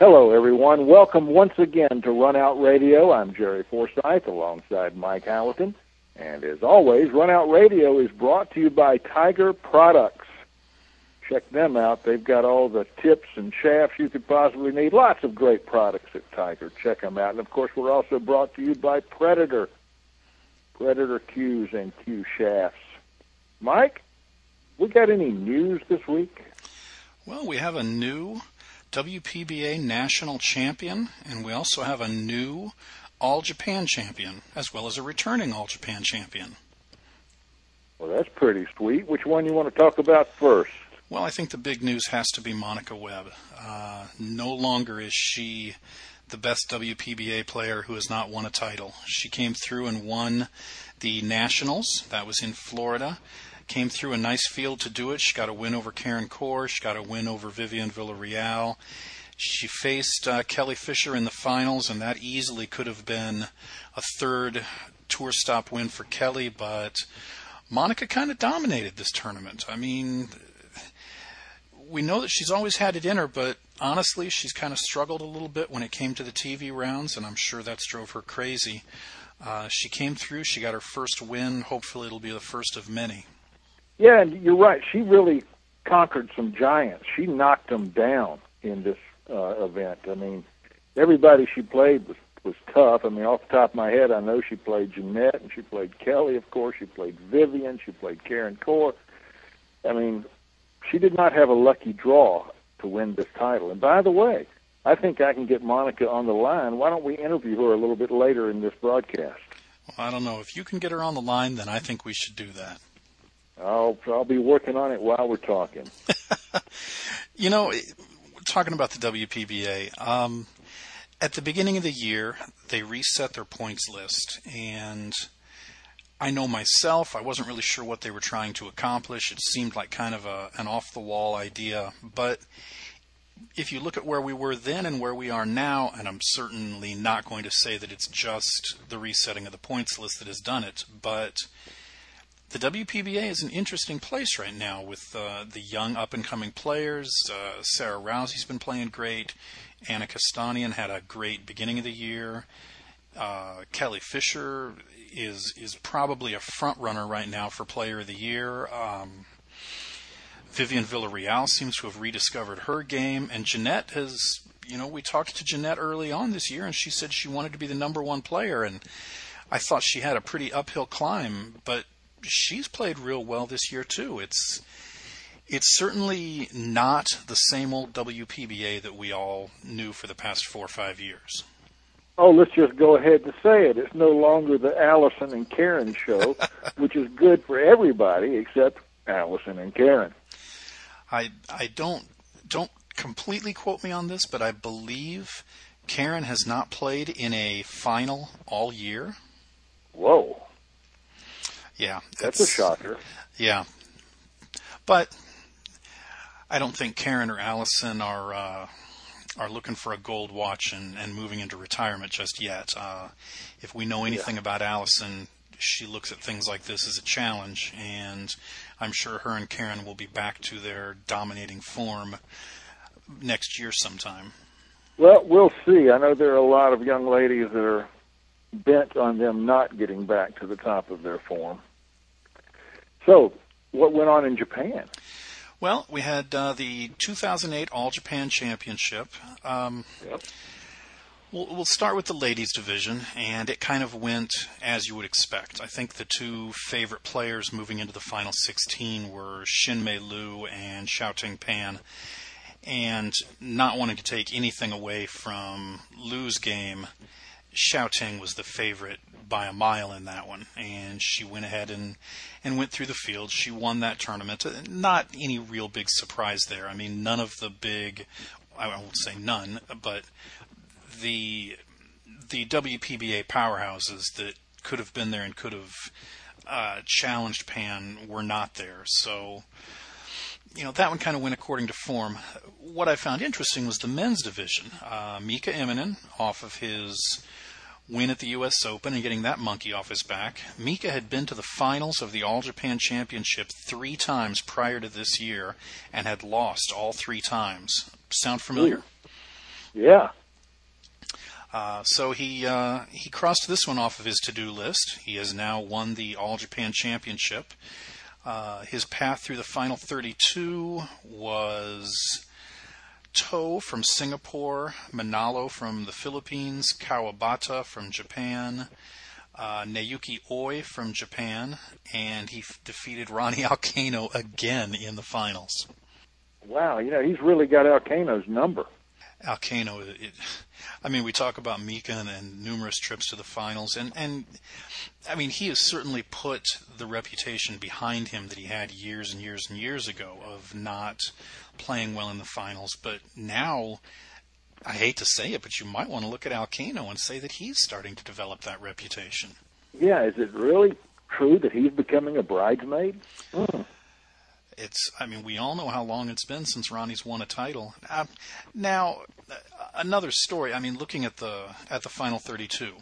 Hello, everyone. Welcome once again to Run Out Radio. I'm Jerry Forsyth alongside Mike Howerton. And as always, Run Out Radio is brought to you by Tiger Products. Check them out. They've got all the tips and shafts you could possibly need. Lots of great products at Tiger. Check them out. And of course, we're also brought to you by Predator. Predator cues and cue shafts. Mike, we got any news this week? Well, we have a new WPBA national champion, and we also have a new All Japan champion, as well as a returning All Japan champion. Well, that's pretty sweet. Which one you want to talk about first? Well, I think the big news has to be Monica Webb. Uh, no longer is she the best WPBA player who has not won a title. She came through and won the Nationals. That was in Florida. Came through a nice field to do it. She got a win over Karen Corr. She got a win over Vivian Villarreal. She faced uh, Kelly Fisher in the finals, and that easily could have been a third tour stop win for Kelly, but Monica kind of dominated this tournament. I mean, we know that she's always had it in her, but honestly, she's kind of struggled a little bit when it came to the TV rounds, and I'm sure that's drove her crazy. Uh, she came through. She got her first win. Hopefully, it'll be the first of many. Yeah, and you're right. She really conquered some giants. She knocked them down in this uh, event. I mean, everybody she played was was tough. I mean, off the top of my head, I know she played Jeanette and she played Kelly. Of course, she played Vivian. She played Karen Corr. I mean, she did not have a lucky draw to win this title. And by the way, I think I can get Monica on the line. Why don't we interview her a little bit later in this broadcast? Well, I don't know. If you can get her on the line, then I think we should do that. I'll I'll be working on it while we're talking. you know, talking about the WPBA, um, at the beginning of the year, they reset their points list, and I know myself, I wasn't really sure what they were trying to accomplish. It seemed like kind of a, an off the wall idea, but if you look at where we were then and where we are now, and I'm certainly not going to say that it's just the resetting of the points list that has done it, but the WPBA is an interesting place right now with uh, the young up and coming players. Uh, Sarah Rousey's been playing great. Anna Kostanian had a great beginning of the year. Uh, Kelly Fisher is is probably a front runner right now for Player of the Year. Um, Vivian Villarreal seems to have rediscovered her game, and Jeanette has. You know, we talked to Jeanette early on this year, and she said she wanted to be the number one player, and I thought she had a pretty uphill climb, but she's played real well this year too. It's it's certainly not the same old WPBA that we all knew for the past four or five years. Oh, let's just go ahead and say it. It's no longer the Allison and Karen show, which is good for everybody except Allison and Karen. I I don't don't completely quote me on this, but I believe Karen has not played in a final all year. Whoa. Yeah, that's a shocker. Yeah, but I don't think Karen or Allison are uh, are looking for a gold watch and, and moving into retirement just yet. Uh, if we know anything yeah. about Allison, she looks at things like this as a challenge, and I'm sure her and Karen will be back to their dominating form next year sometime. Well, we'll see. I know there are a lot of young ladies that are bent on them not getting back to the top of their form. So, what went on in Japan? Well, we had uh, the 2008 All Japan Championship. Um, yep. We'll, we'll, start with the ladies division, and it kind of went as you would expect. I think the two favorite players moving into the final 16 were Shinmei Liu and Xiaoting Pan. And not wanting to take anything away from Liu's game, Xiaoting was the favorite by a mile in that one, and she went ahead and and went through the field. She won that tournament. Not any real big surprise there. I mean, none of the big, I won't say none, but the the WPBA powerhouses that could have been there and could have uh, challenged Pan were not there. So, you know, that one kind of went according to form. What I found interesting was the men's division. Uh, Mika Immonen, off of his win at the U.S. Open and getting that monkey off his back. Mika had been to the finals of the All Japan Championship three times prior to this year and had lost all three times. Sound familiar? Yeah. Uh, so he uh, he crossed this one off of his to-do list. He has now won the All Japan Championship. Uh, his path through the final 32 was To from Singapore, Manalo from the Philippines, Kawabata from Japan, uh, Oi from Japan, and he f- defeated Ronnie Alcano again in the finals. Wow, you know, he's really got Alcano's number. Alcano, it, I mean, we talk about Mika and, and, numerous trips to the finals, and, and I mean, he has certainly put the reputation behind him that he had years and years and years ago of not playing well in the finals. But now, I hate to say it, but you might want to look at Alcano and say that he's starting to develop that reputation. Yeah, is it really true that he's becoming a bridesmaid? Mm it's I mean we all know how long it's been since Ronnie's won a title. Uh, now another story. I mean looking at the at the final 32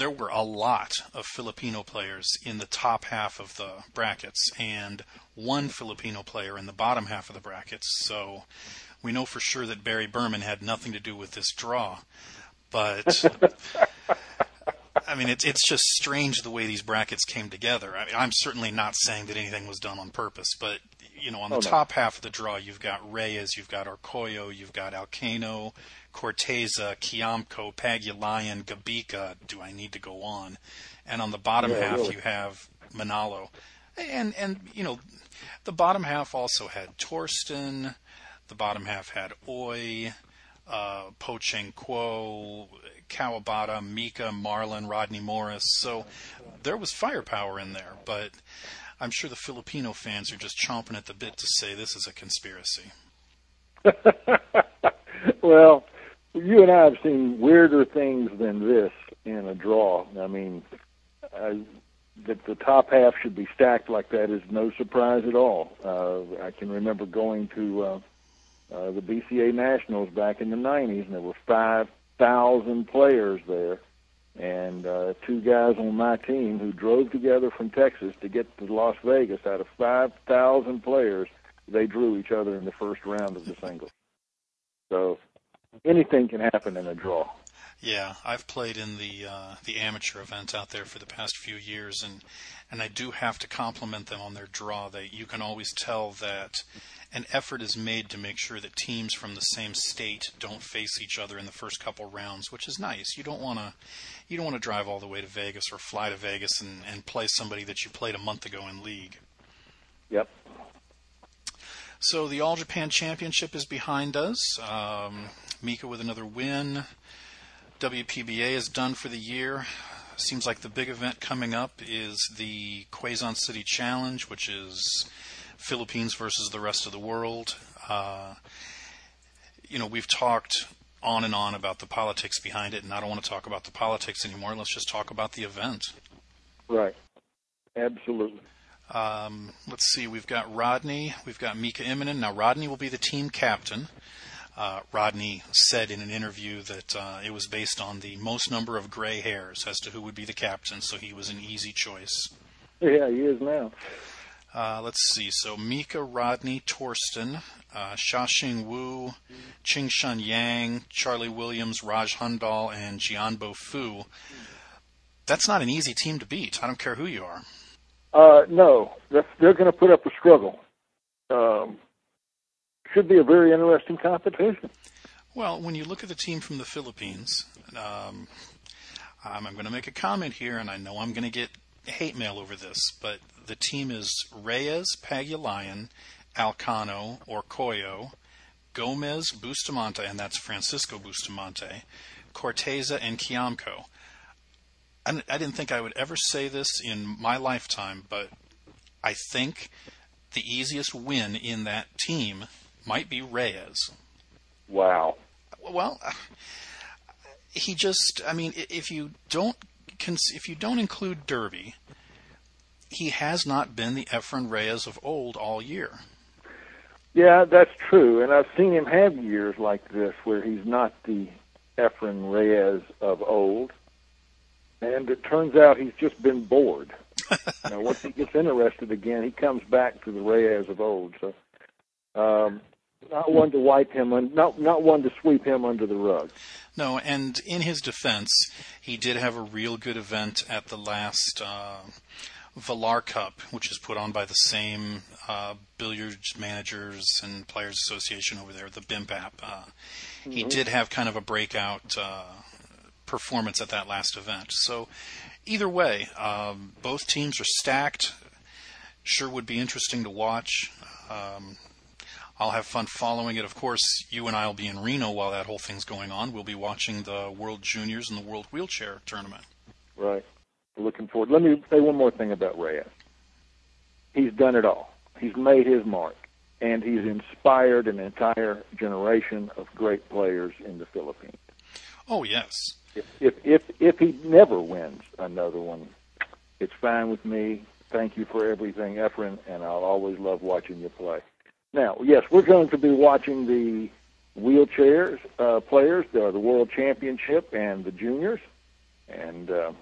there were a lot of Filipino players in the top half of the brackets and one Filipino player in the bottom half of the brackets. So we know for sure that Barry Berman had nothing to do with this draw. But I mean, it's it's just strange the way these brackets came together. I mean, I'm certainly not saying that anything was done on purpose, but you know, on the oh, top no. half of the draw, you've got Reyes, you've got Orcollo, you've got Alcano, Corteza, Kiamco, Pagulayan, Gabica. Do I need to go on? And on the bottom yeah, half, really. you have Manalo, and and you know, the bottom half also had Torsten. The bottom half had Oi, uh, Pocheng Kuo, Kawabata, Mika, Marlin, Rodney Morris. So there was firepower in there, but I'm sure the Filipino fans are just chomping at the bit to say this is a conspiracy. well, you and I have seen weirder things than this in a draw. I mean, uh, that the top half should be stacked like that is no surprise at all. Uh, I can remember going to uh, uh, the BCA Nationals back in the 90s, and there were five thousand players there, and uh, two guys on my team who drove together from Texas to get to Las Vegas. Out of five thousand players, they drew each other in the first round of the singles. So anything can happen in a draw. Yeah, I've played in the uh, the amateur event out there for the past few years, and and I do have to compliment them on their draw. That you can always tell that an effort is made to make sure that teams from the same state don't face each other in the first couple rounds, which is nice. You don't want to you don't want to drive all the way to Vegas or fly to Vegas and, and play somebody that you played a month ago in league. Yep. So the All Japan Championship is behind us. Um, Mika with another win. WPBA is done for the year. Seems like the big event coming up is the Quezon City Challenge, which is Philippines versus the rest of the world. Uh, you know, we've talked on and on about the politics behind it, and I don't want to talk about the politics anymore. Let's just talk about the event. Right. Absolutely. Um, let's see. We've got Rodney. We've got Mika Immonen. Now, Rodney will be the team captain. Uh, Rodney said in an interview that uh, it was based on the most number of gray hairs as to who would be the captain, so he was an easy choice. Yeah, he is now. Uh, let's see. So Mika, Rodney, Torsten, uh, Xiaxing Wu, Qingshan Yang, Charlie Williams, Raj Hundal, and Jianbo Fu. That's not an easy team to beat. I don't care who you are. Uh, no, they're going to put up a struggle. Um, should be a very interesting competition. Well, when you look at the team from the Philippines, um, I'm going to make a comment here, and I know I'm going to get hate mail over this, but the team is Reyes, Pagulayan, Alcano, Orcollo, Gomez, Bustamante, and that's Francisco Bustamante, Corteza, and Kiamco. I, I didn't think I would ever say this in my lifetime, but I think the easiest win in that team might be Reyes. Wow. Well, he just, I mean, if you don't if you don't include Derby, he has not been the Efren Reyes of old all year. Yeah, that's true, and I've seen him have years like this where he's not the Efren Reyes of old, and it turns out he's just been bored. now, once he gets interested again, he comes back to the Reyes of old. So, um, not one to wipe him, un- not not one to sweep him under the rug. No, and in his defense, he did have a real good event at the last uh, Villar Cup, which is put on by the same uh, billiards managers and players association over there, the BIMPAP. Uh, mm-hmm. He did have kind of a breakout uh, performance at that last event. So either way, um, both teams are stacked. Sure would be interesting to watch. Um, I'll have fun following it. Of course, you and I will be in Reno while that whole thing's going on. We'll be watching the World Juniors and the World Wheelchair Tournament. Right. Looking forward. Let me say one more thing about Reyes. He's done it all. He's made his mark, and he's inspired an entire generation of great players in the Philippines. Oh yes. If if if, if he never wins another one, it's fine with me. Thank you for everything, Efren, and I'll always love watching you play. Now, yes, we're going to be watching the wheelchairs uh, players, uh, the World Championship, and the juniors, and uh,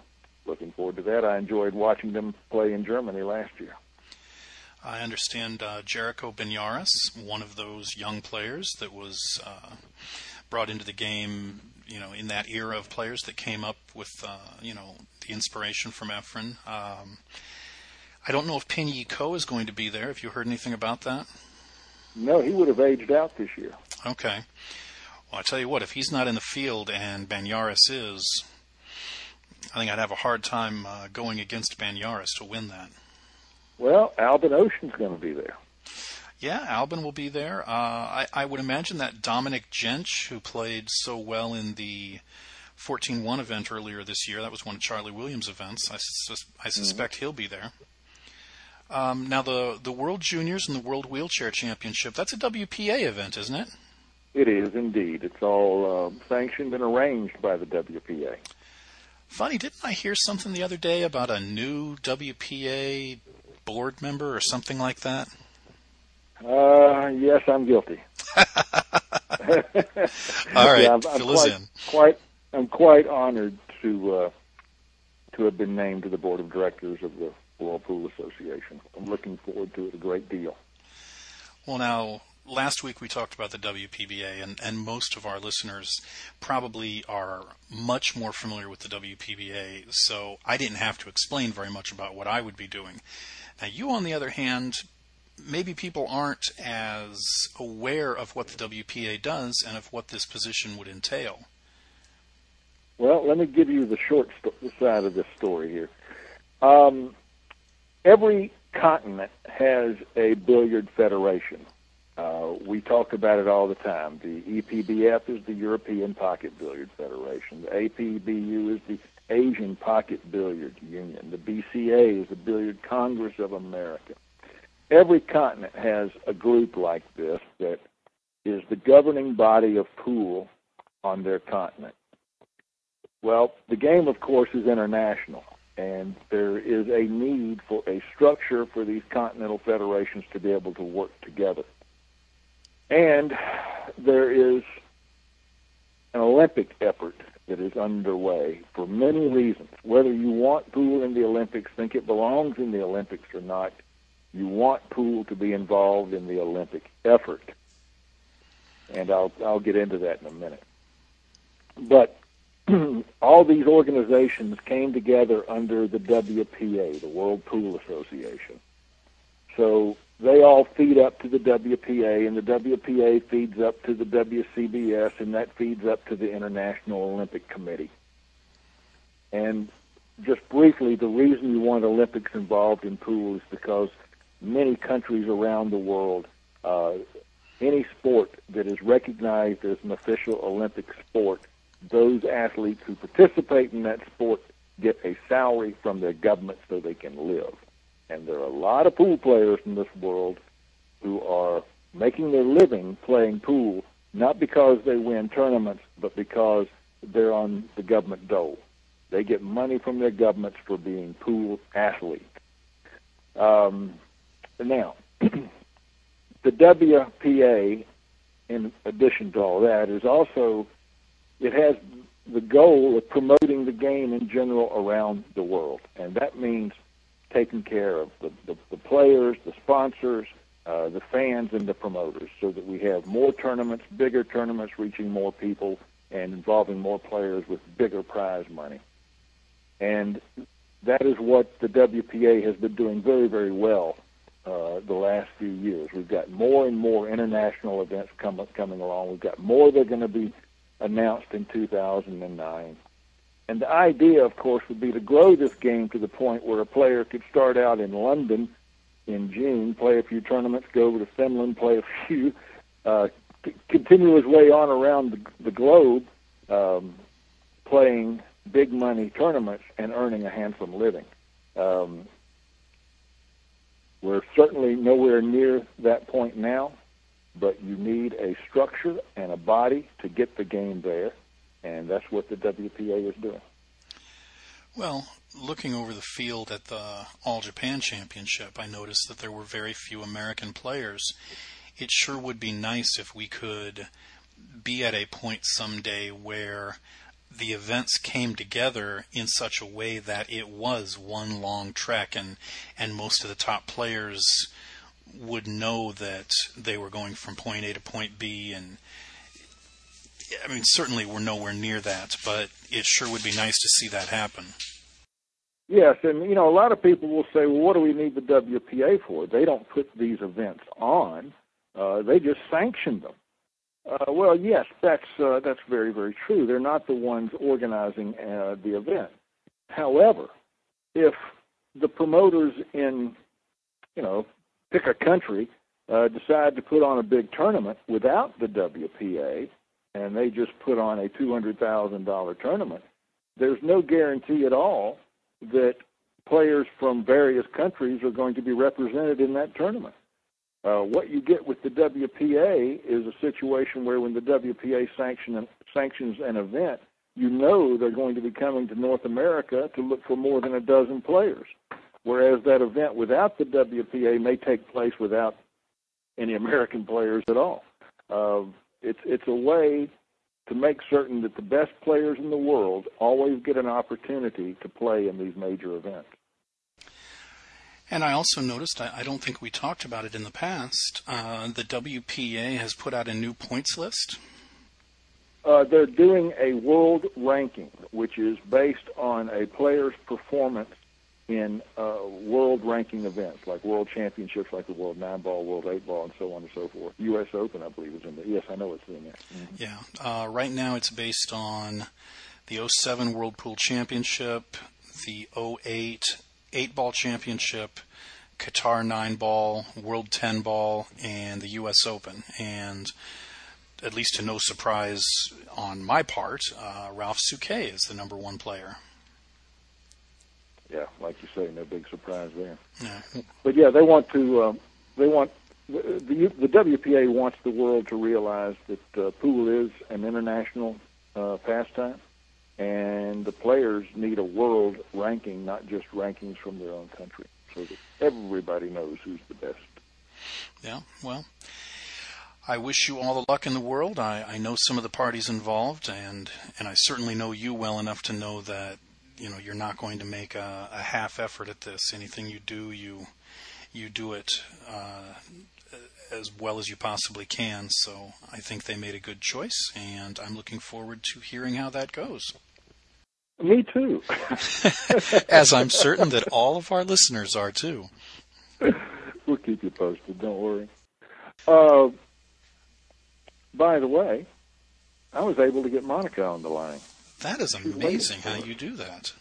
looking forward to that. I enjoyed watching them play in Germany last year. I understand uh, Jericho Benyaris, one of those young players that was uh, brought into the game, you know, in that era of players that came up with, uh, you know, the inspiration from Efren. Um, I don't know if Pin Ko is going to be there. Have you heard anything about that? No, he would have aged out this year. Okay. Well, I tell you what, if he's not in the field and Banyaris is, I think I'd have a hard time uh, going against Banyaris to win that. Well, Albin Ouschan's going to be there. Yeah, Albin will be there. Uh, I, I would imagine that Dominik Jentsch, who played so well in the 14-1 event earlier this year, that was one of Charlie Williams' events. I, sus- I suspect mm-hmm. he'll be there. Um, now, the the World Juniors and the World Wheelchair Championship, that's a WPA event, isn't it? It is indeed. It's all uh, sanctioned and arranged by the WPA. Funny, didn't I hear something the other day about a new WPA board member or something like that? Uh, yes, I'm guilty. all right, yeah, I'm, I'm us quite, in. Quite, I'm quite honored to uh, to have been named to the board of directors of the World Pool Association. I'm looking forward to it a great deal. Well, now, last week we talked about the WPBA, and, and most of our listeners probably are much more familiar with the WPBA, so I didn't have to explain very much about what I would be doing. Now, you, on the other hand, maybe people aren't as aware of what the WPA does and of what this position would entail. Well, let me give you the short st- side of this story here. Um, every continent has a billiard federation. Uh, we talk about it all the time. The EPBF is the European Pocket Billiard Federation. The APBU is the Asian Pocket Billiard Union. The BCA is the Billiard Congress of America. Every continent has a group like this that is the governing body of pool on their continent. Well, the game, of course, is international and there is a need for a structure for these continental federations to be able to work together. And there is an Olympic effort that is underway for many reasons. Whether you want pool in the Olympics, think it belongs in the Olympics or not, you want pool to be involved in the Olympic effort. And I'll I'll get into that in a minute. But all these organizations came together under the WPA, the World Pool Association. So they all feed up to the WPA, and the WPA feeds up to the WCBS, and that feeds up to the International Olympic Committee. And just briefly, the reason you want Olympics involved in pool is because many countries around the world, uh, any sport that is recognized as an official Olympic sport those athletes who participate in that sport get a salary from their government so they can live. And there are a lot of pool players in this world who are making their living playing pool, not because they win tournaments, but because they're on the government dole. They get money from their governments for being pool athletes. Um, now, the WPA, in addition to all that, is also it has the goal of promoting the game in general around the world, and that means taking care of the, the, the players, the sponsors, uh, the fans and the promoters, so that we have more tournaments, bigger tournaments, reaching more people and involving more players with bigger prize money. And that is what the WPA has been doing very, very well uh, the last few years. We've got more and more international events coming along. We've got more that are going to be announced in 2009. And the idea, of course, would be to grow this game to the point where a player could start out in London in June, play a few tournaments, go over to Finland, play a few, uh, c- continue his way on around the, the globe, um, playing big money tournaments and earning a handsome living. Um, we're certainly nowhere near that point now, but you need a structure and a body to get the game there, and that's what the WPA is doing. Well, looking over the field at the All Japan Championship, I noticed that there were very few American players. It sure would be nice if we could be at a point someday where the events came together in such a way that it was one long trek and and most of the top players would know that they were going from point A to point B and I mean certainly we're nowhere near that but it sure would be nice to see that happen. Yes, and you know a lot of people will say, "Well, what do we need the WPA for?" They don't put these events on; uh, they just sanction them. Uh, well, yes, that's uh, that's very very true. They're not the ones organizing uh, the event. However, if the promoters in, you know, pick a country, uh, decide to put on a big tournament without the WPA, and they just put on a two hundred thousand dollar tournament, there's no guarantee at all that players from various countries are going to be represented in that tournament. Uh, what you get with the WPA is a situation where when the WPA sanction, sanctions an event, you know they're going to be coming to North America to look for more than a dozen players. Whereas that event without the WPA may take place without any American players at all. Uh, it's it's a way to make certain that the best players in the world always get an opportunity to play in these major events. And I also noticed, I, I don't think we talked about it in the past, uh, the WPA has put out a new points list. Uh, they're doing a world ranking, which is based on a player's performance in uh, world ranking events, like world championships, like the World Nine Ball, World Eight Ball, and so on and so forth. U.S. Open, I believe, is in there. Yes, I know it's in there. Mm-hmm. Yeah. Uh, right now, it's based on the 07 World Pool Championship, the 08 eight ball championship, Qatar nine ball, World ten ball, and the U.S. Open. And at least to no surprise on my part, uh, Ralph Souquet is the number one player. Yeah, like you say, no big surprise there. Yeah. But yeah, they want to. Um, they want the, the the WPA wants the world to realize that uh, pool is an international uh, pastime and the players need a world ranking, not just rankings from their own country, so that everybody knows who's the best. Yeah, well, I wish you all the luck in the world. I, I know some of the parties involved, and and I certainly know you well enough to know that you know you're not going to make a, a half effort at this. Anything you do, you you do it uh, as well as you possibly can. So I think they made a good choice, and I'm looking forward to hearing how that goes. Me too. As I'm certain that all of our listeners are too. We'll keep you posted. Don't worry. Uh, by the way, I was able to get Monica on the line. That is amazing how you do that.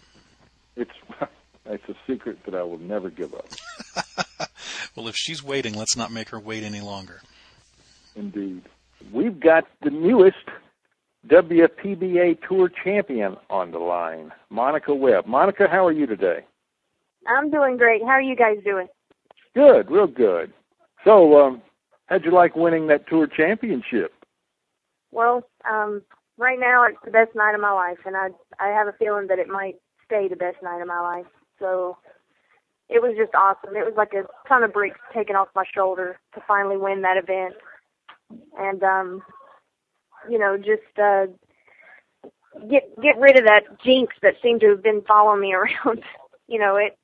It's it's a secret that I will never give up. well, if she's waiting, let's not make her wait any longer. Indeed. We've got the newest WPBA Tour champion on the line, Monica Webb. Monica, how are you today? I'm doing great. How are you guys doing? Good, real good. So, um, how'd you like winning that Tour championship? Well, um, right now it's the best night of my life, and I I have a feeling that it might stay the best night of my life. So, it was just awesome. It was like a ton of bricks taken off my shoulder to finally win that event, and um, you know, just uh, get get rid of that jinx that seemed to have been following me around. you know, it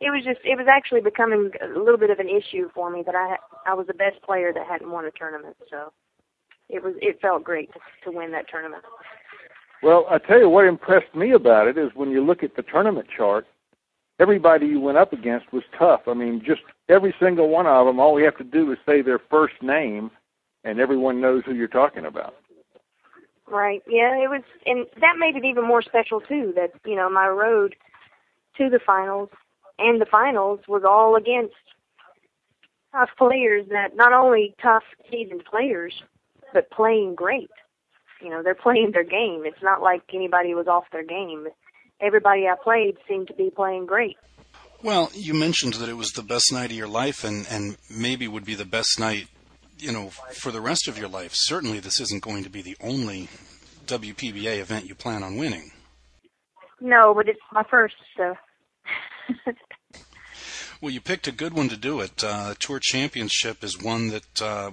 it was just it was actually becoming a little bit of an issue for me that I I was the best player that hadn't won a tournament. So it was it felt great to, to win that tournament. Well, I tell you what impressed me about it is when you look at the tournament chart, everybody you went up against was tough. I mean, just every single one of them. All we have to do is say their first name, and everyone knows who you're talking about. Right. Yeah, it was, and that made it even more special too. That you know, my road to the finals and the finals was all against tough players that not only tough seasoned players, but playing great. You know, they're playing their game. It's not like anybody was off their game. Everybody I played seemed to be playing great. Well, you mentioned that it was the best night of your life and, and maybe would be the best night, you know, for the rest of your life. Certainly this isn't going to be the only WPBA event you plan on winning. No, but it's my first, so well, you picked a good one to do it. Uh, Tour Championship is one that uh,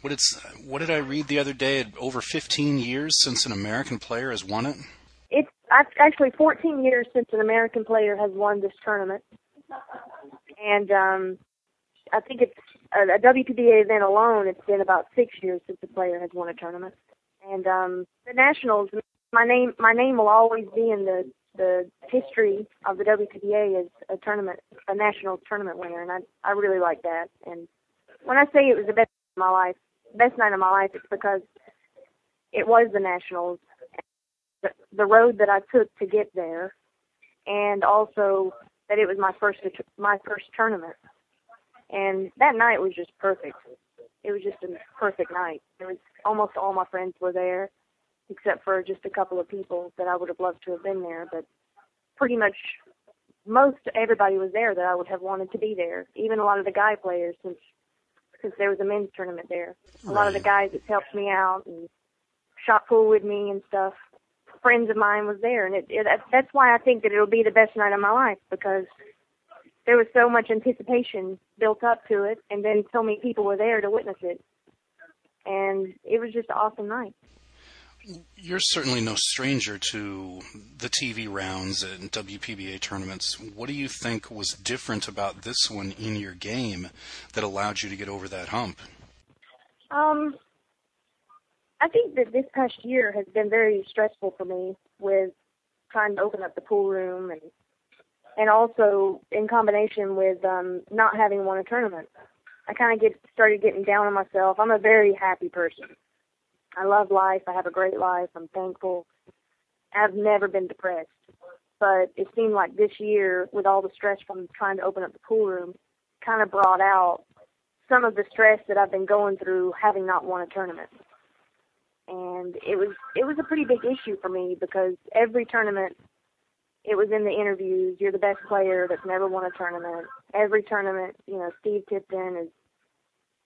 what it's what did I read the other day? Over 15 years since an American player has won it. It's actually 14 years since an American player has won this tournament, and um, I think it's a, a WPBA event alone. It's been about six years since a player has won a tournament, and um, the Nationals. My name, my name will always be in the the history of the WPBA as a tournament, a national tournament winner, and I I really like that. And when I say it was the best of my life, best night of my life, it's because it was the nationals, the, the road that I took to get there, and also that it was my first my first tournament. And that night was just perfect. It was just a perfect night. There was almost all my friends were there except for just a couple of people that I would have loved to have been there. But pretty much most everybody was there that I would have wanted to be there. Even a lot of the guy players, since since there was a men's tournament there. A right. lot of the guys that helped me out and shot pool with me and stuff. Friends of mine was there, and it, it that's why I think that it'll be the best night of my life because there was so much anticipation built up to it, and then so many people were there to witness it, and it was just an awesome night you're certainly no stranger to the TV rounds and WPBA tournaments. What do you think was different about this one in your game that allowed you to get over that hump? Um, I think that this past year has been very stressful for me with trying to open up the pool room and and also in combination with um not having won a tournament. I kind of get started getting down on myself. I'm a very happy person. I love life. I have a great life. I'm thankful. I've never been depressed. But it seemed like this year, with all the stress from trying to open up the pool room, kind of brought out some of the stress that I've been going through having not won a tournament. And it was it was a pretty big issue for me because every tournament it was in the interviews, you're the best player that's never won a tournament. Every tournament, you know, Steve Tipton is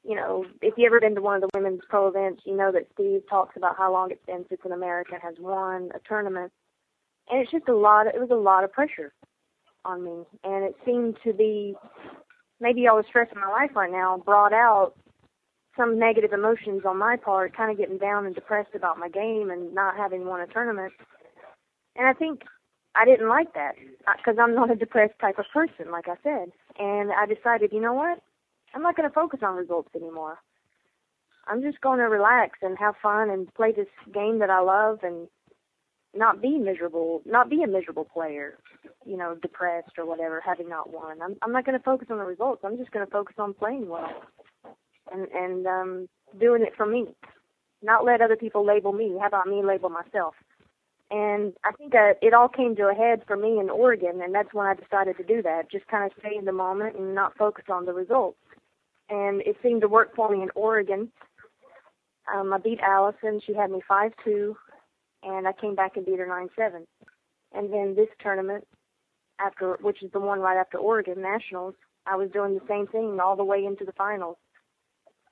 you know, if you ever been to one of the women's pro events, you know that Steve talks about how long it's been since an American has won a tournament. And it's just a lot, of, it was a lot of pressure on me. And it seemed to be, maybe all the stress in my life right now brought out some negative emotions on my part, kind of getting down and depressed about my game and not having won a tournament. And I think I didn't like that because I'm not a depressed type of person, like I said. And I decided, you know what? I'm not going to focus on results anymore. I'm just going to relax and have fun and play this game that I love and not be miserable, not be a miserable player, you know, depressed or whatever, having not won. I'm I'm not going to focus on the results. I'm just going to focus on playing well and and um doing it for me. Not let other people label me. How about me label myself? And I think uh, it all came to a head for me in Oregon, and that's when I decided to do that. Just kind of stay in the moment and not focus on the results and it seemed to work for me in Oregon. Um, I beat Allison. She had me five two, and I came back and beat her nine seven. And then this tournament, after which is the one right after Oregon Nationals, I was doing the same thing all the way into the finals.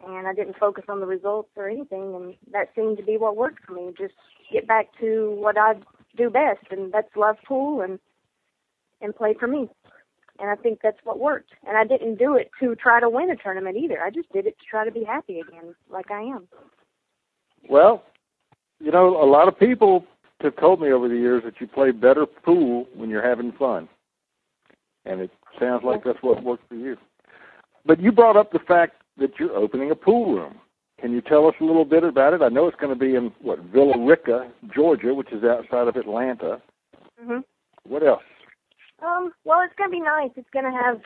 And I didn't focus on the results or anything, and that seemed to be what worked for me. Just get back to what I do best, and that's love pool and and play for me and I think that's what worked. And I didn't do it to try to win a tournament either. I just did it to try to be happy again, like I am. Well, you know, a lot of people have told me over the years that you play better pool when you're having fun. and it sounds like that's what worked for you. But you brought up the fact that you're opening a pool room. Can you tell us a little bit about it? I know it's going to be in what Villa Rica, Georgia, which is outside of Atlanta. Mhm. What else? Um, well, it's gonna be nice. It's gonna have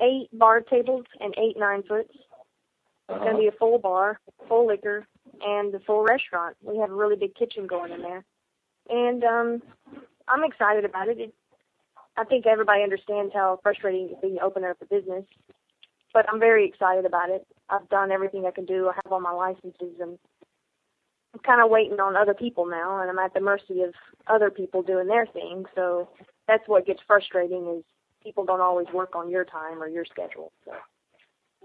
eight bar tables and eight nine foots. It's Uh-huh. gonna be a full bar, full liquor, and the full restaurant. We have a really big kitchen going in there, and um, I'm excited about it. it. I think everybody understands how frustrating it can be to open up a business, but I'm very excited about it. I've done everything I can do. I have all my licenses, and I'm kind of waiting on other people now, and I'm at the mercy of other people doing their thing. So that's what gets frustrating is people don't always work on your time or your schedule. So.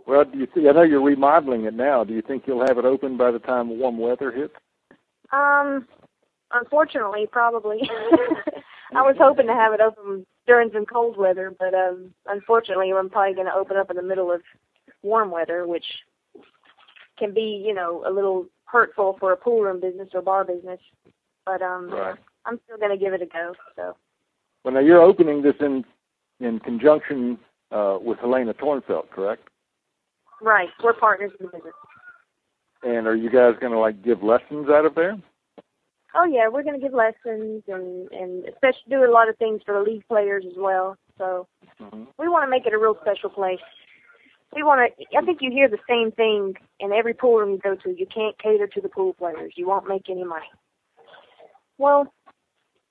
Well, do you think, I know you're remodeling it now. Do you think you'll have it open by the time warm weather hits? Um, unfortunately, probably. I was hoping to have it open during some cold weather, but um, unfortunately, I'm probably going to open up in the middle of warm weather, which can be, you know, a little hurtful for a pool room business or bar business. But um, Right. I'm still going to give it a go. So. Well, now you're opening this in in conjunction uh, with Helena Thornfeldt, correct? Right, we're partners in the business. And are you guys going to like give lessons out of there? Oh yeah, we're gonna give lessons and and especially do a lot of things for the league players as well. So Mm-hmm. we want to make it a real special place. We want to. I think you hear the same thing in every pool room you go to. You can't cater to the pool players. You won't make any money. Well,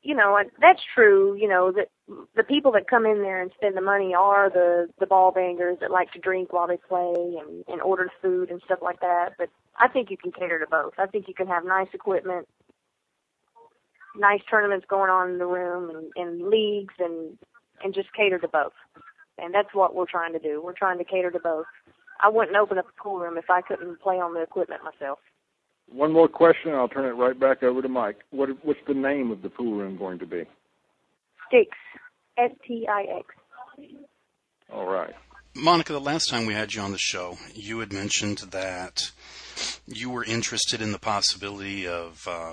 you know and that's true. You know that the people that come in there and spend the money are the the ball bangers that like to drink while they play and and order food and stuff like that. But I think you can cater to both. I think you can have nice equipment nice tournaments going on in the room and, and leagues and and just cater to both. And that's what we're trying to do. We're trying to cater to both. I wouldn't open up a pool room if I couldn't play on the equipment myself. One more question, and I'll turn it right back over to Mike. What what's the name of the pool room going to be? Stix. S T I X. All right. Monica, the last time we had you on the show, you had mentioned that you were interested in the possibility of uh,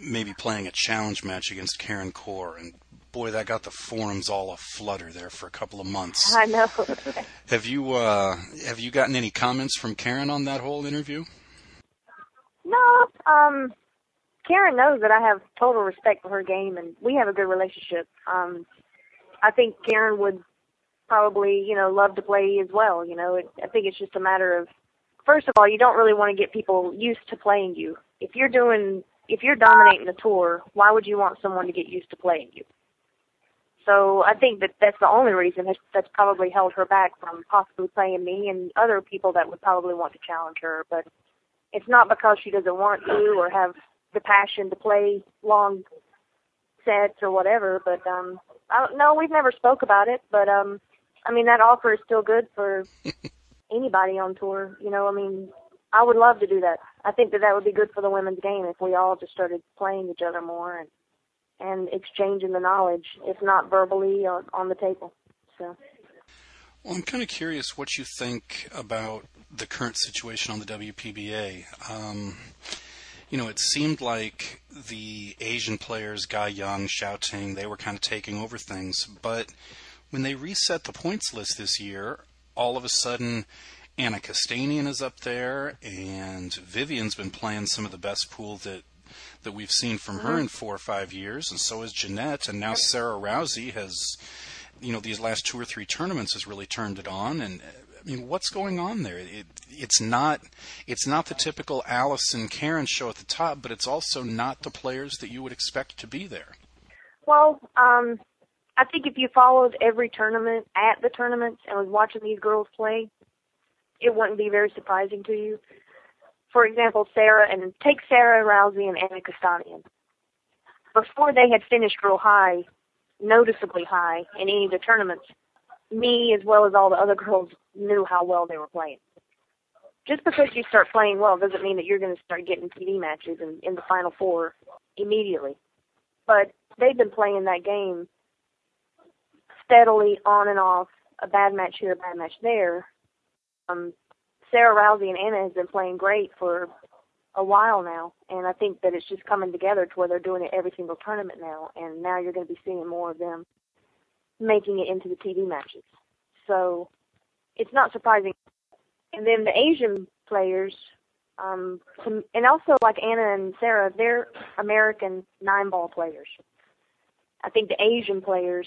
maybe playing a challenge match against Karen Corr, and boy, that got the forums all aflutter there for a couple of months. I know. Have you uh, have you gotten any comments from Karen on that whole interview? No, um Karen knows that I have total respect for her game and we have a good relationship. Um I think Karen would probably, you know, love to play as well, you know. It, I think it's just a matter of first of all, you don't really want to get people used to playing you. If you're doing if you're dominating the tour, why would you want someone to get used to playing you? So I think that that's the only reason that's, that's probably held her back from possibly playing me and other people that would probably want to challenge her. But it's not because she doesn't want to or have the passion to play long sets or whatever. But um, I don't, no, we've never spoke about it. But um, I mean that offer is still good for anybody on tour. You know, I mean, I would love to do that. I think that that would be good for the women's game if we all just started playing each other more and and exchanging the knowledge, if not verbally, or on the table. So. Well, I'm kind of curious what you think about the current situation on the WPBA. Um, you know, it seemed like the Asian players, Ga Young, Xiao Ting, they were kind of taking over things. But when they reset the points list this year, all of a sudden, Anna Kostanian is up there, and Vivian's been playing some of the best pool that that we've seen from her in four or five years, and so is Jeanette, and now Sarah Rousey has, you know, these last two or three tournaments has really turned it on. And Mean, what's going on there? It, it's not, it's not the typical Alice and Karen show at the top, but it's also not the players that you would expect to be there. Well, um, I think if you followed every tournament at the tournaments and was watching these girls play, it wouldn't be very surprising to you. For example, Sarah and take Sarah Rousey and Anna Kostanian. Before they had finished real high, noticeably high in any of the tournaments, me as well as all the other girls knew how well they were playing. Just because you start playing well doesn't mean that you're going to start getting TV matches in, in the final four immediately. But they've been playing that game steadily on and off, a bad match here, a bad match there. Um, Sarah Rousey and Anna has been playing great for a while now, and I think that it's just coming together to where they're doing it every single tournament now, and now you're going to be seeing more of them. Making it into the TV matches. So it's not surprising. And then the Asian players, um, and also like Anna and Sarah, they're American nine ball players. I think the Asian players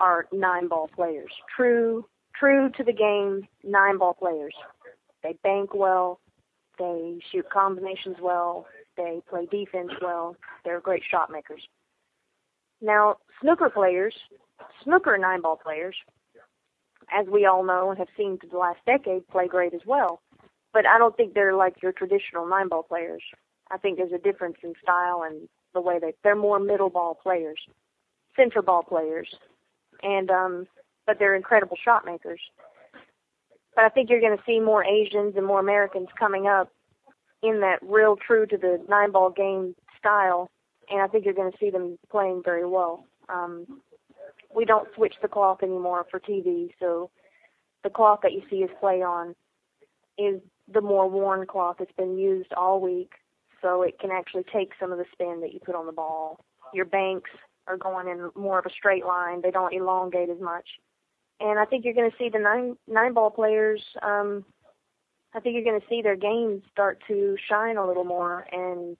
are nine ball players. True, true to the game, nine ball players. They bank well, they shoot combinations well, they play defense well, they're great shot makers. Now, snooker players, snooker nine ball players, as we all know and have seen for the last decade, play great as well. But I don't think they're like your traditional nine ball players. I think there's a difference in style and the way they they're more middle ball players, center ball players, and um, but they're incredible shot makers. But I think you're going to see more Asians and more Americans coming up in that real true to the nine ball game style, and I think you're going to see them playing very well. Um, we don't switch the cloth anymore for TV, so the cloth that you see us play on is the more worn cloth that's been used all week, so it can actually take some of the spin that you put on the ball. Your banks are going in more of a straight line; they don't elongate as much. And I think you're going to see the nine nine ball players. Um, I think you're going to see their games start to shine a little more and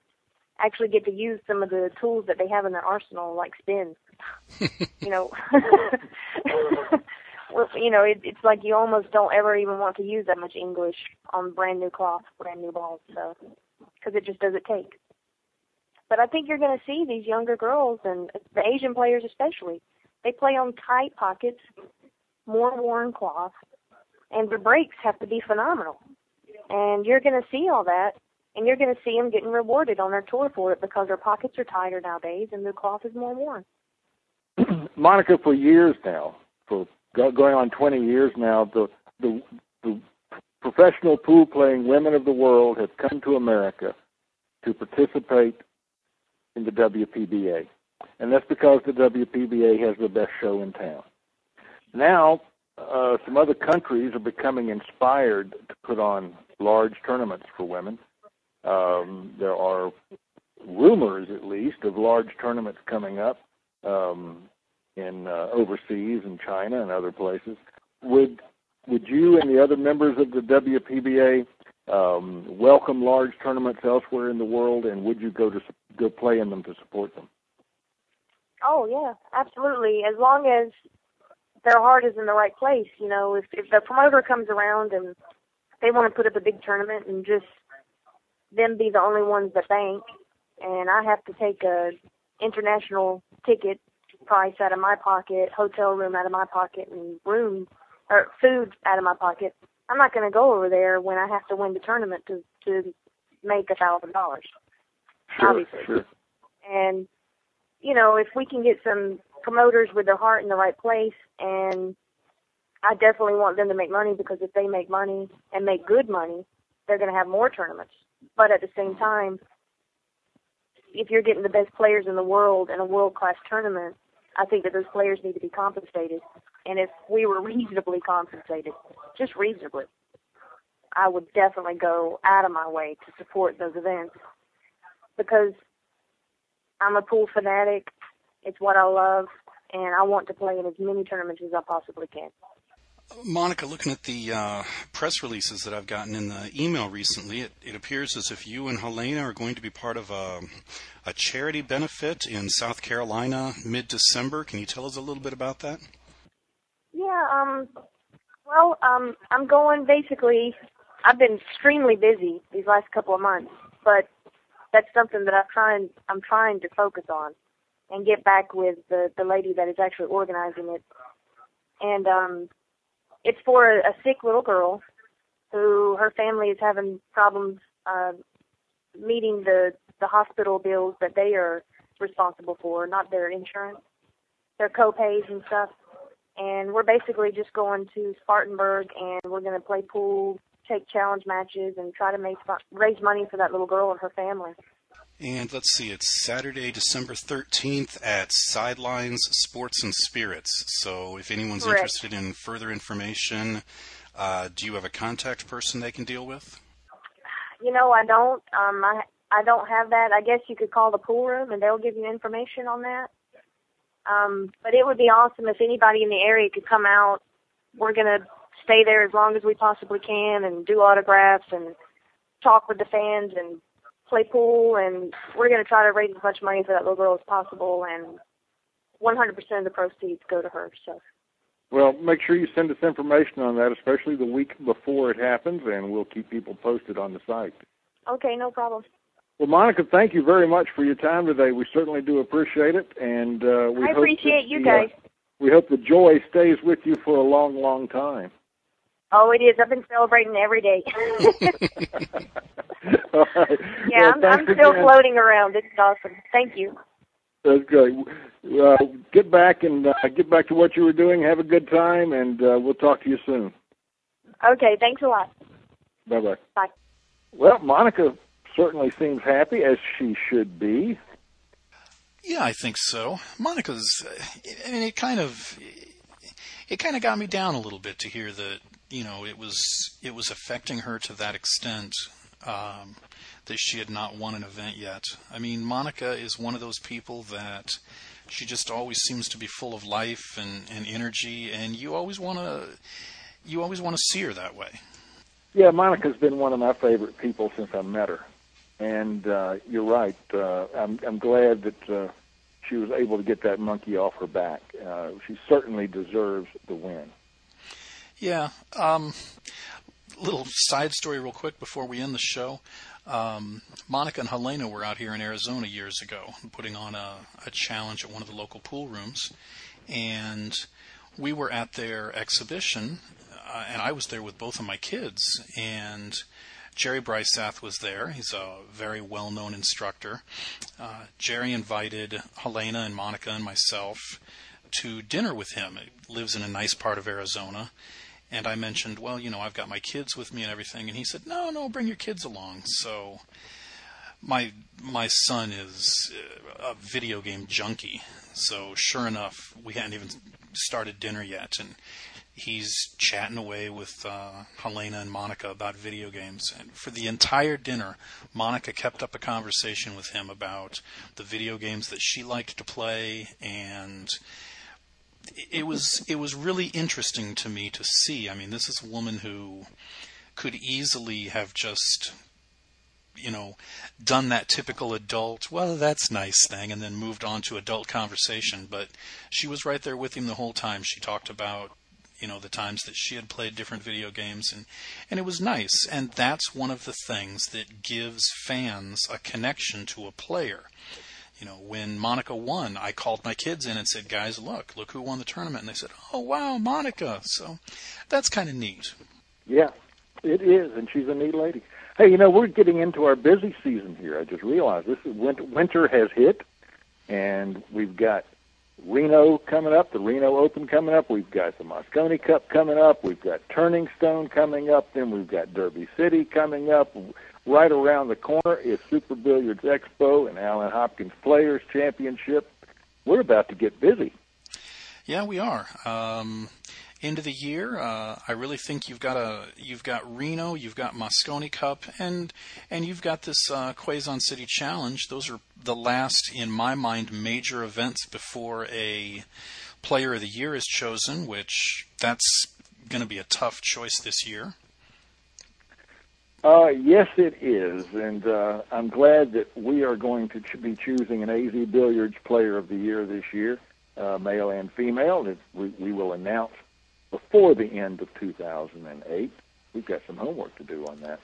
actually get to use some of the tools that they have in their arsenal, like spin. You know, you know, it, it's like you almost don't ever even want to use that much English on brand new cloth, brand new balls, so because it just doesn't take. But I think you're going to see these younger girls and the Asian players especially. They play on tight pockets, more worn cloth, and the breaks have to be phenomenal. And you're going to see all that and you're going to see them getting rewarded on their tour for it because their pockets are tighter nowadays and the cloth is more worn. Monica, for years now, for going on 20 years now, the the, the professional pool playing women of the world have come to America to participate in the WPBA, and that's because the WPBA has the best show in town. Now, uh, some other countries are becoming inspired to put on large tournaments for women. Um, there are rumors, at least, of large tournaments coming up um, in uh, overseas in China and other places. Would would you and the other members of the WPBA um, welcome large tournaments elsewhere in the world, and would you go to go play in them to support them? Oh yeah, absolutely. As long as their heart is in the right place, you know, if if the promoter comes around and they want to put up a big tournament and just them be the only ones that bank, and I have to take a international ticket price out of my pocket, hotel room out of my pocket, and room or food out of my pocket. I'm not going to go over there when I have to win the tournament to to make a thousand dollars. Obviously, sure. and you know if we can get some promoters with their heart in the right place, and I definitely want them to make money because if they make money and make good money, they're going to have more tournaments. But at the same time, if you're getting the best players in the world in a world class tournament, I think that those players need to be compensated. And if we were reasonably compensated, just reasonably, I would definitely go out of my way to support those events because I'm a pool fanatic. It's what I love, and I want to play in as many tournaments as I possibly can. Monica, looking at the uh, press releases that I've gotten in the email recently, it, it, appears as if you and Helena are going to be part of a, a charity benefit in South Carolina mid December. Can you tell us a little bit about that? Yeah, um, well, um, I'm going basically. I've been extremely busy these last couple of months, but that's something that I'm trying. I'm trying to focus on and get back with the the lady that is actually organizing it. And um, it's for a, a sick little girl who her family is having problems uh, meeting the the hospital bills that they are responsible for, not their insurance, their co-pays and stuff. And we're basically just going to Spartanburg and we're going to play pool, take challenge matches, and try to make raise money for that little girl and her family. And let's see, it's Saturday, December 13th at Sidelines Sports and Spirits. So if anyone's Correct. interested in further information, uh, do you have a contact person they can deal with? You know, I don't. Um, I I don't have that. I guess you could call the pool room and they'll give you information on that. Um, but it would be awesome if anybody in the area could come out. We're gonna stay there as long as we possibly can and do autographs and talk with the fans and play pool and we're going to try to raise as much money for that little girl as possible and 100% of the proceeds go to her so. Well make sure you send us information on that especially the week before it happens and we'll keep people posted on the site. Okay no problem. Well monica thank you very much for your time today. We certainly do appreciate it and uh, we i appreciate you guys uh, we hope the joy stays with you for a long long time. Oh, it is. I've been celebrating every day. All right. Yeah, well, I'm, I'm still again. floating around. It's awesome. Thank you. That's great. Uh, get back and uh, get back to what you were doing. Have a good time, and uh, we'll talk to you soon. Okay, thanks a lot. Bye bye. Bye. Well, Monica certainly seems happy, as she should be. Yeah, I think so. Monica's. I mean, it kind of. It kind of got me down a little bit to hear that you know it was it was affecting her to that extent um, that she had not won an event yet. I mean, Monica is one of those people that she just always seems to be full of life and, and energy, and you always want to you always want to see her that way. Yeah, Monica's been one of my favorite people since I met her, and uh, you're right. Uh, I'm I'm glad that uh, she was able to get that monkey off her back. Uh, she certainly deserves the win. Yeah. Um, little side story, real quick, before we end the show. Um, Monica and Helena were out here in Arizona years ago, putting on a, a challenge at one of the local pool rooms, and we were at their exhibition, uh, and I was there with both of my kids, and Jerry Briesath was there. He's a very well-known instructor. Uh, Jerry invited Helena and Monica and myself to dinner with him. He lives in a nice part of Arizona, and I mentioned, well, you know, I've got my kids with me and everything, and he said, no, no, bring your kids along. So my my son is a video game junkie. So sure enough, we hadn't even started dinner yet, and he's chatting away with uh, Helena and Monica about video games. And for the entire dinner, Monica kept up a conversation with him about the video games that she liked to play and it was it was really interesting to me to see. I mean, this is a woman who could easily have just you know done that typical adult well that's nice thing and then moved on to adult conversation. But she was right there with him the whole time. She talked about you know the times that she had played different video games and and it was nice. And that's one of the things that gives fans a connection to a player you know, when Monica won, I called my kids in and said, "Guys, look, look who won the tournament." And they said, "Oh, wow, Monica." So that's kind of neat. Yeah, it is, and she's a neat lady. Hey, you know, we're getting into our busy season here. I just realized this is winter, winter has hit, and we've got Reno coming up, the Reno Open coming up. We've got the Mosconi Cup coming up. We've got Turning Stone coming up. Then we've got Derby City coming up right around the corner is Super Billiards Expo and Allen Hopkins Players Championship. We're about to get busy. Yeah, we are. Um, end of the year, uh, I really think you've got a you've got Reno, you've got Mosconi Cup, and and you've got this uh, Quezon City Challenge. Those are the last, in my mind, major events before a Player of the Year is chosen. Which that's going to be a tough choice this year. Uh, yes, it is, and uh, I'm glad that we are going to ch- be choosing an AZ Billiards Player of the Year this year, uh, male and female. That we, we will announce before the end of 2008. We've got some homework to do on that.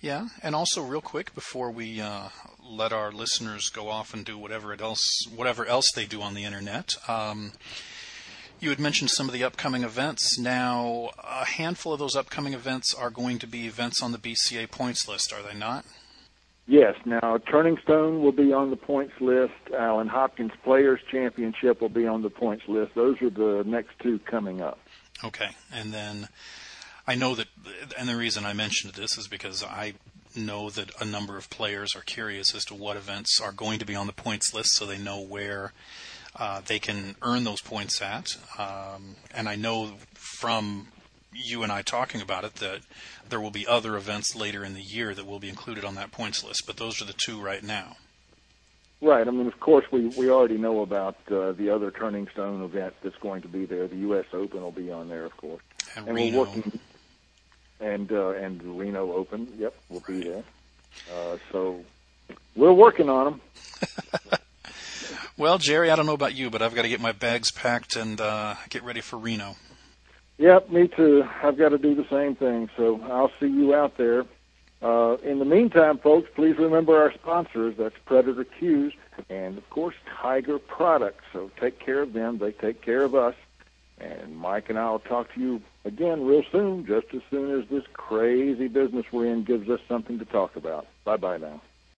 Yeah, and also real quick before we uh, let our listeners go off and do whatever else whatever else they do on the internet. Um, you had mentioned some of the upcoming events. Now, a handful of those upcoming events are going to be events on the BCA points list, are they not? Yes. Now, Turning Stone will be on the points list. Allen Hopkins Players Championship will be on the points list. Those are the next two coming up. Okay. And then I know that, and the reason I mentioned this is because I know that a number of players are curious as to what events are going to be on the points list so they know where uh, they can earn those points at. Um, and I know from you and I talking about it that there will be other events later in the year that will be included on that points list, but those are the two right now. Right. I mean, of course, we we already know about uh, the other Turning Stone event that's going to be there. The U.S. Open will be on there, of course, And, and Reno. we're working. And uh, and Reno Open, yep, will be there. Uh, so we're working on them. Well, Jerry, I don't know about you, but I've got to get my bags packed and uh, get ready for Reno. Yep, me too. I've got to do the same thing. So I'll see you out there. Uh, in the meantime, folks, please remember our sponsors. That's Predator Cues and, of course, Tiger Products. So take care of them. They take care of us. And Mike and I will talk to you again real soon, just as soon as this crazy business we're in gives us something to talk about. Bye bye now.